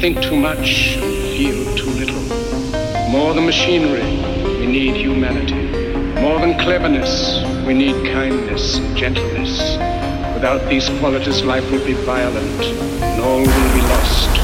think too much and feel too little. More than machinery, we need humanity. More than cleverness, we need kindness and gentleness. Without these qualities, life will be violent, and all will be lost.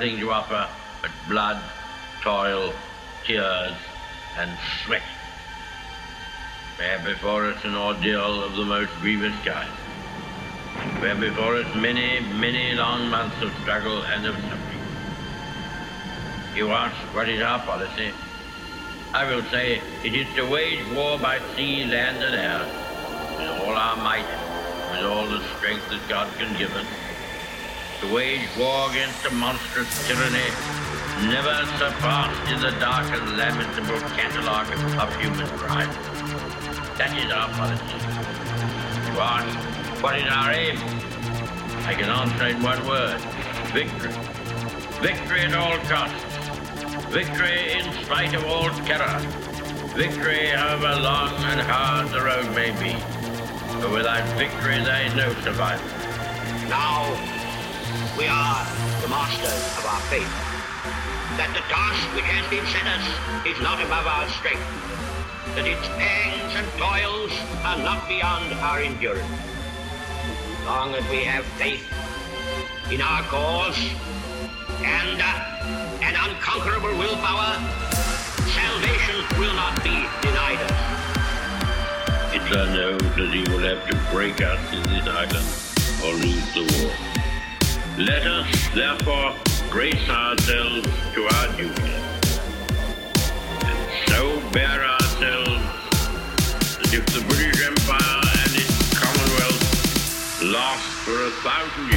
Nothing to offer but blood, toil, tears, and sweat. We have before us an ordeal of the most grievous kind. We have before us many, many long months of struggle and of suffering. You ask, what is our policy? I will say it is to wage war by sea, land, and air, with all our might, with all the strength that God can give us, to wage war against a monstrous tyranny never surpassed in the dark and lamentable catalogue of human crime. That is our policy. You ask, what is our aim? I can answer in one word. Victory. Victory at all costs. Victory in spite of all terror. Victory however long and hard the road may be. But without victory there is no survival. Now we are the masters of our fate. That the task which has been set us is not above our strength. That its pangs and toils are not beyond our endurance long as we have faith in our cause and uh, an unconquerable willpower, salvation will not be denied us. It's unknown that he will have to break out in this island or lose the war. Let us, therefore, brace ourselves to our duty, and so bear ourselves that if the British Empire and its Commonwealth last for a thousand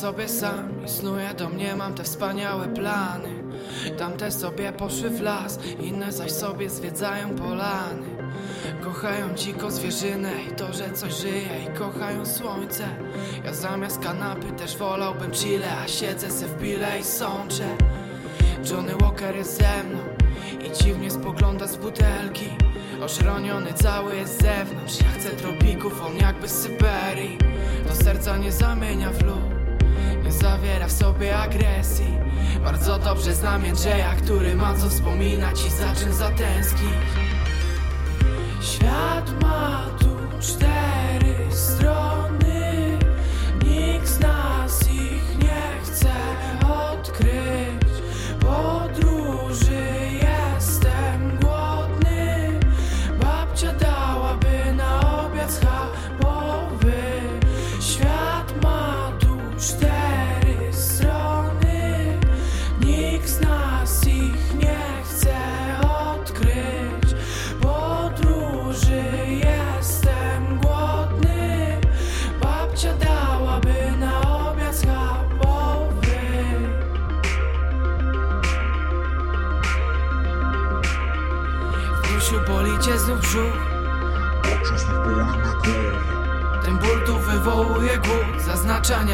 sobie sam i snuję do mnie mam te wspaniałe plany. Tamte sobie poszły w las, inne zaś sobie zwiedzają polany. Kochają dziko zwierzynę i to, że coś żyje i kochają słońce. Ja zamiast kanapy też wolałbym chile, a siedzę se w bile i sączę. Johnny Walker jest ze mną i dziwnie spogląda z butelki. Oszroniony cały jest z zewnątrz Ja chcę tropików, on jakby z Syberii. Do serca nie zamienia w lód zawiera w sobie agresji. Bardzo dobrze znam Jędrzeja, który ma co wspominać I za czym zatęsknić Świat ma tu cztery strony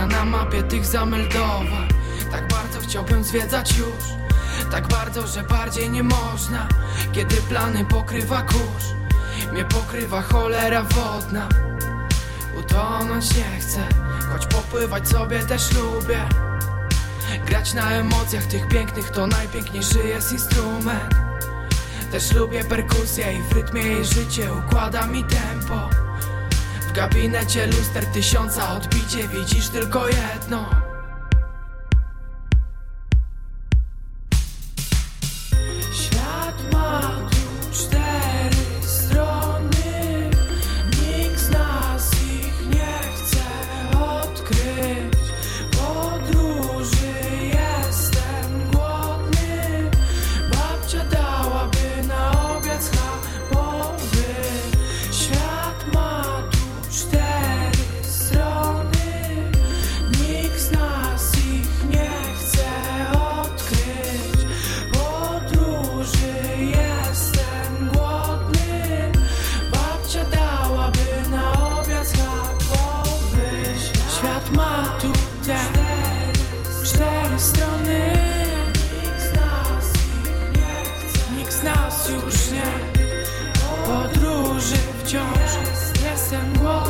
Na mapie tych zameldowań. Tak bardzo chciałbym zwiedzać już Tak bardzo, że bardziej nie można Kiedy plany pokrywa kurz. Mnie pokrywa cholera wodna. Utonąć nie chcę Choć popływać sobie też lubię. Grać na emocjach tych pięknych to najpiękniejszy jest instrument. Też lubię perkusję i w rytmie jej życie układa mi tempo gabinecie luster tysiąca. Odbicie Widzisz tylko jedno Już nie podróży wciąż. Jestem głodny.